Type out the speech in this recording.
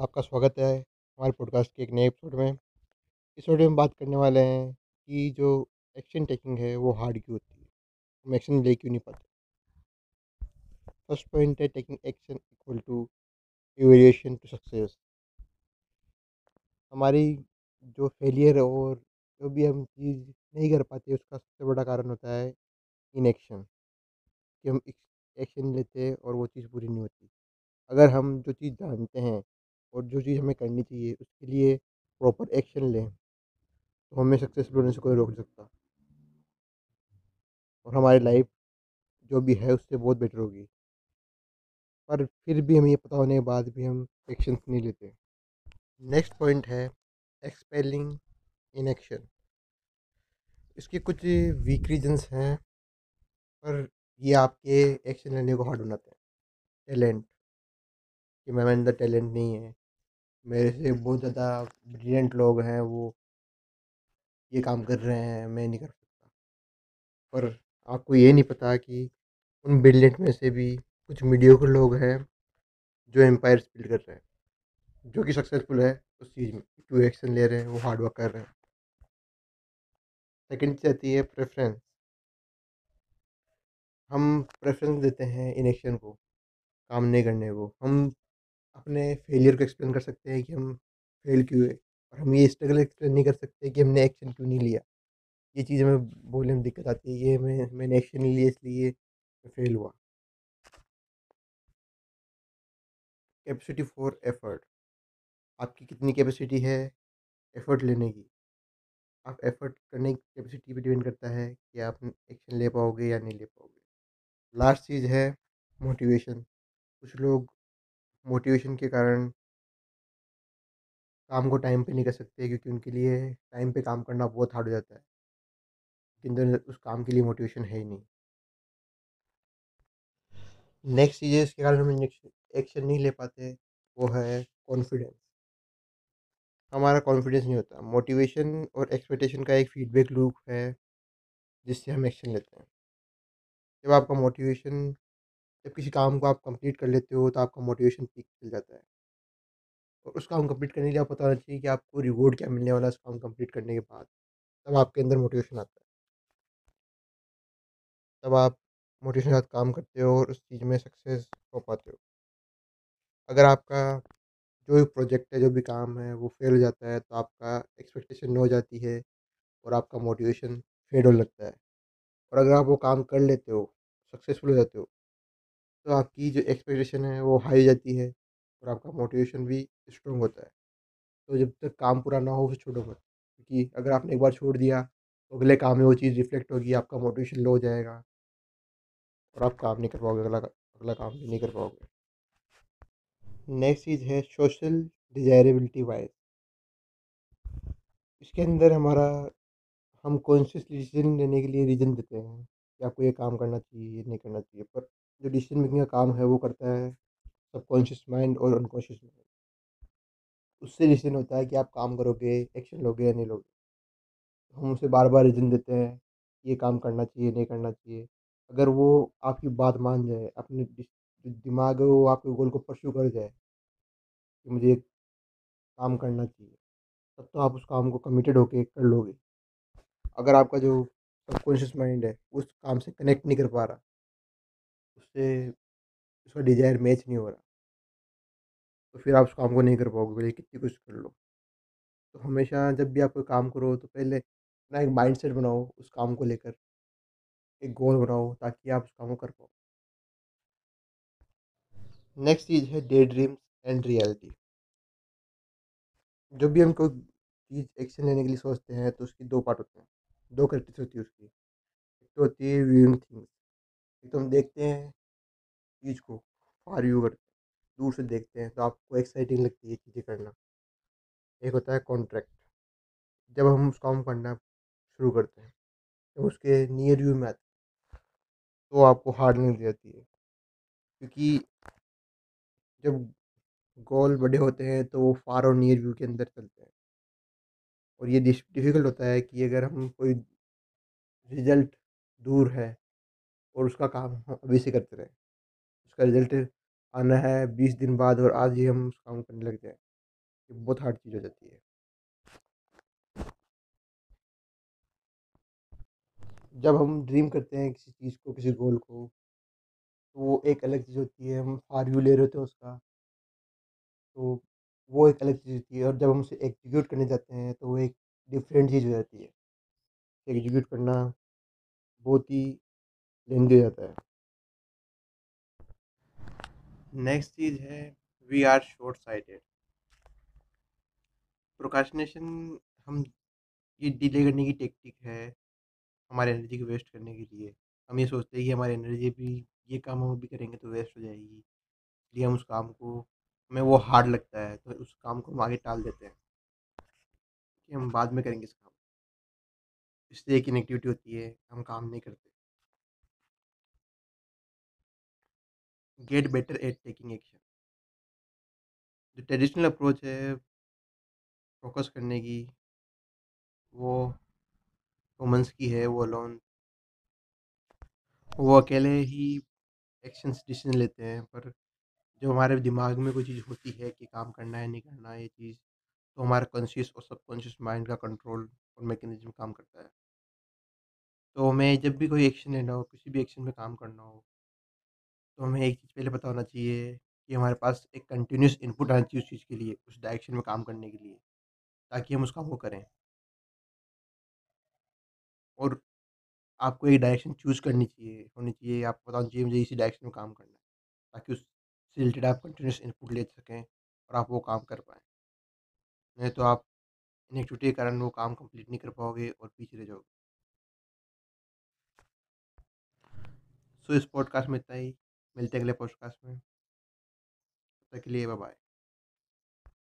आपका स्वागत है हमारे पॉडकास्ट के एक नए एपिसोड में। इस वीडियो में बात करने वाले हैं कि जो एक्शन टेकिंग है, वो हार्ड क्यों होती है? हम एक्शन ले क्यों नहीं पाते? फ़र्स्ट पॉइंट है taking action equal to aversion to success हमारी जो फेलियर और जो भी हम चीज़ नहीं कर पाते, उसका सबसे बड़ा कारण होता है इनएक्शन कि हम एक्शन लेते हैं और वो चीज़ पूरी नहीं होती। अगर हम जो चीज़ जानते हैं और जो चीज़ हमें करनी चाहिए, उसके लिए प्रॉपर एक्शन लें तो हमें सक्सेसफुल होने से कोई रोक नहीं सकता। और हमारी लाइफ जो भी है, उससे बहुत बेटर होगी। पर फिर भी हमें ये पता होने के बाद भी हम एक्शन नहीं लेते। नेक्स्ट पॉइंट है एक्सपेलिंग इन एक्शन इसके कुछ वीक रीजन्स हैं, पर ये आपके एक्शन लेने को हार्ड बनाते हैं। टैलेंट कि मैं अंदर टैलेंट नहीं है। मेरे से बहुत ज़्यादा ब्रिलियंट लोग हैं वो। ये काम कर रहे हैं, मैं नहीं कर सकता। पर आपको ये नहीं पता कि उन ब्रिलियंट में से भी कुछ मीडियोकर लोग हैं जो एम्पायर बिल्ड कर रहे हैं, जो कि सक्सेसफुल है उस चीज़ में टू एक्शन ले रहे हैं, वो हार्ड वर्क कर रहे हैं। सेकेंड चीज़ आती है प्रेफरेंस हम प्रेफरेंस देते हैं इन एक्शन को, काम नहीं करने को। हम अपने फेलियर को एक्सप्लेन कर सकते हैं कि हम फेल क्यों हुए? और हम ये स्ट्रगल एक्सप्लेन नहीं कर सकते कि हमने एक्शन क्यों नहीं लिया? ये चीज़ हमें बोलने में दिक्कत आती है ये मैं मैंने एक्शन नहीं लिया इसलिए मैं फेल हुआ। कैपेसिटी फॉर एफर्ट आपकी कितनी कैपेसिटी है एफर्ट लेने की? आप एफर्ट करने की कैपेसिटी पे डिपेंड करता है कि आप एक्शन ले पाओगे या नहीं ले पाओगे। लास्ट चीज़ है मोटिवेशन कुछ लोग मोटिवेशन के कारण काम को टाइम पे नहीं कर सकते क्योंकि उनके लिए टाइम पे काम करना बहुत हार्ड हो जाता है। जिन उस काम के लिए मोटिवेशन है ही नहीं। नेक्स्ट चीज़ इसके कारण हम एक्शन नहीं ले पाते, वो है कॉन्फिडेंस हमारा कॉन्फिडेंस नहीं होता। मोटिवेशन और एक्सपेक्टेशन का एक फीडबैक लूप है, जिससे हम एक्शन लेते हैं। जब आपका मोटिवेशन जब किसी काम को आप कंप्लीट कर लेते हो तो आपका मोटिवेशन पीक चल जाता है। और उस काम कंप्लीट करने के लिए आप पता होना चाहिए कि आपको रिवॉर्ड क्या मिलने वाला है उस काम कंप्लीट करने के बाद। तब आपके अंदर मोटिवेशन आता है। तब आप मोटिवेशन के साथ काम करते हो और उस चीज़ में सक्सेस हो पाते हो। अगर आपका जो भी प्रोजेक्ट है, जो भी काम है, वो फेल हो जाता है तो आपका एक्सपेक्टेशन हो जाती है और आपका मोटिवेशन फेड होने लगता है। और अगर आप वो काम कर लेते हो सक्सेसफुल हो जाते हो तो आपकी जो एक्सपेक्टेशन है वो हाई हो जाती है और आपका मोटिवेशन भी स्ट्रॉन्ग होता है। तो जब तक काम पूरा ना हो, फिर छोड़ो मत। क्योंकि अगर आपने एक बार छोड़ दिया तो अगले काम में वो चीज़ रिफ्लेक्ट होगी, आपका मोटिवेशन लो हो जाएगा और आप काम नहीं कर पाओगे, अगला अगला काम भी नहीं कर पाओगे। नेक्स्ट चीज़ है सोशल डिजायरेबिलिटी वाइज इसके अंदर हमारा, हम कॉन्शियस डिसीज़न लेने के लिए रीज़न देते हैं कि आपको ये काम करना चाहिए, ये नहीं करना चाहिए। पर जो डिसीज़न मेकिंग का काम है वो करता है सबकॉन्शियस माइंड और अनकॉन्शियस माइंड उससे डिसीज़न होता है कि आप काम करोगे एक्शन लोगे या नहीं लोगे। हम उसे बार बार रीज़न देते हैं, ये काम करना चाहिए, नहीं करना चाहिए। अगर वो आपकी बात मान जाए, अपने दिमाग वो आपके गोल को परस्यू कर जाए, कि मुझे काम करना चाहिए, तब तो आप उस काम को कमिटेड होके कर लोगे। अगर आपका जो सबकॉन्शियस माइंड है, उस काम से कनेक्ट नहीं कर पा रहा उससे उसका डिज़ायर मैच नहीं हो रहा। तो फिर आप उस काम को नहीं कर पाओगे, भले कितनी कुछ कर लो। तो हमेशा जब भी आप कोई काम करो तो पहले अपना एक माइंड सेट बनाओ, उस काम को लेकर। एक गोल बनाओ, ताकि आप उस काम को कर पाओ। नेक्स्ट चीज़ है डे ड्रीम्स एंड रियलिटी। जब भी हम कोई चीज़ एक्शन लेने के लिए सोचते हैं तो उसकी दो पार्ट होते हैं। दो कैरेक्टर्स होती है उसकी। एक तो होती है व्यूइंग थिंग्स एक तो हम देखते हैं चीज़ को फार हैं दूर से देखते हैं तो आपको एक्साइटिंग लगती है चीज़ें करना। एक होता है कॉन्ट्रैक्ट जब हम उस काम करना शुरू करते हैं, जब उसके नियर व्यू में आते तो आपको हार्ड नहीं जाती है। क्योंकि जब गोल बड़े होते हैं तो वो फार और नियर व्यू के अंदर चलते हैं। और ये डिफ़िकल्ट होता है कि अगर हम कोई रिज़ल्ट दूर है, और उसका काम हम अभी से करते रहें। उसका रिज़ल्ट आना है, बीस दिन बाद और आज ही हम काम करने लग जाएँ। ये बहुत हार्ड चीज़ हो जाती है। जब हम ड्रीम करते हैं किसी चीज़ को, किसी गोल को तो वो एक अलग चीज़ होती है, हम फार व्यू ले रहे होते हैं उसका। तो वो एक अलग चीज़ होती है और जब हम उसे एग्जीक्यूट करने जाते हैं तो वो एक डिफरेंट चीज़ हो जाती है। एग्जीक्यूट करना बहुत ही लेंदी हो जाता है। नेक्स्ट चीज़ है we are short sighted procrastination हम ये डिले करने की टेक्टिक है, हमारे एनर्जी को वेस्ट करने के लिए। हम ये सोचते हैं कि हमारी एनर्जी भी ये काम हम भी करेंगे तो वेस्ट हो जाएगी। इसलिए हम उस काम को, हमें वो हार्ड लगता है तो उस काम को हम आगे टाल देते हैं कि हम बाद में करेंगे इस काम। इससे एक इनेक्टिविटी होती है, हम काम नहीं करते। Get better at taking action. जो ट्रेडिशनल अप्रोच है, फोकस करने की, वो वुमेंस की है, वो लोन वो अकेले ही एक्शंस, डिसीज़न लेते हैं, पर जो हमारे दिमाग में कोई चीज़ होती है कि काम करना है, नहीं करना है, ये चीज़ तो हमारा कॉन्शियस और सबकॉन्शियस माइंड का कंट्रोल और मैकेनिज्म काम करता है। तो हमें जब भी कोई एक्शन लेना हो, किसी भी एक्शन में काम करना हो तो हमें एक चीज़ पहले पता होना चाहिए कि हमारे पास एक कंटिन्यूस इनपुट आना चाहिए उस चीज़ के लिए, उस डायरेक्शन में काम करने के लिए, ताकि हम उस काम करें। और आपको एक डायरेक्शन चूज़ करनी चाहिए, होनी चाहिए पता होना चाहिए मुझे इसी डायरेक्शन में काम करना है, ताकि उससे रिलेटेड आप कंटिन्यूस इनपुट ले सकें और आप वो काम कर पाएँ। नहीं तो आप इनेक्टिविटी के कारण वो काम कंप्लीट नहीं कर पाओगे और पीछे रह जाओगे। सो इस पॉडकास्ट में इतना ही। मिलते हैं अगले पॉडकास्ट में। तब तक के लिए बाय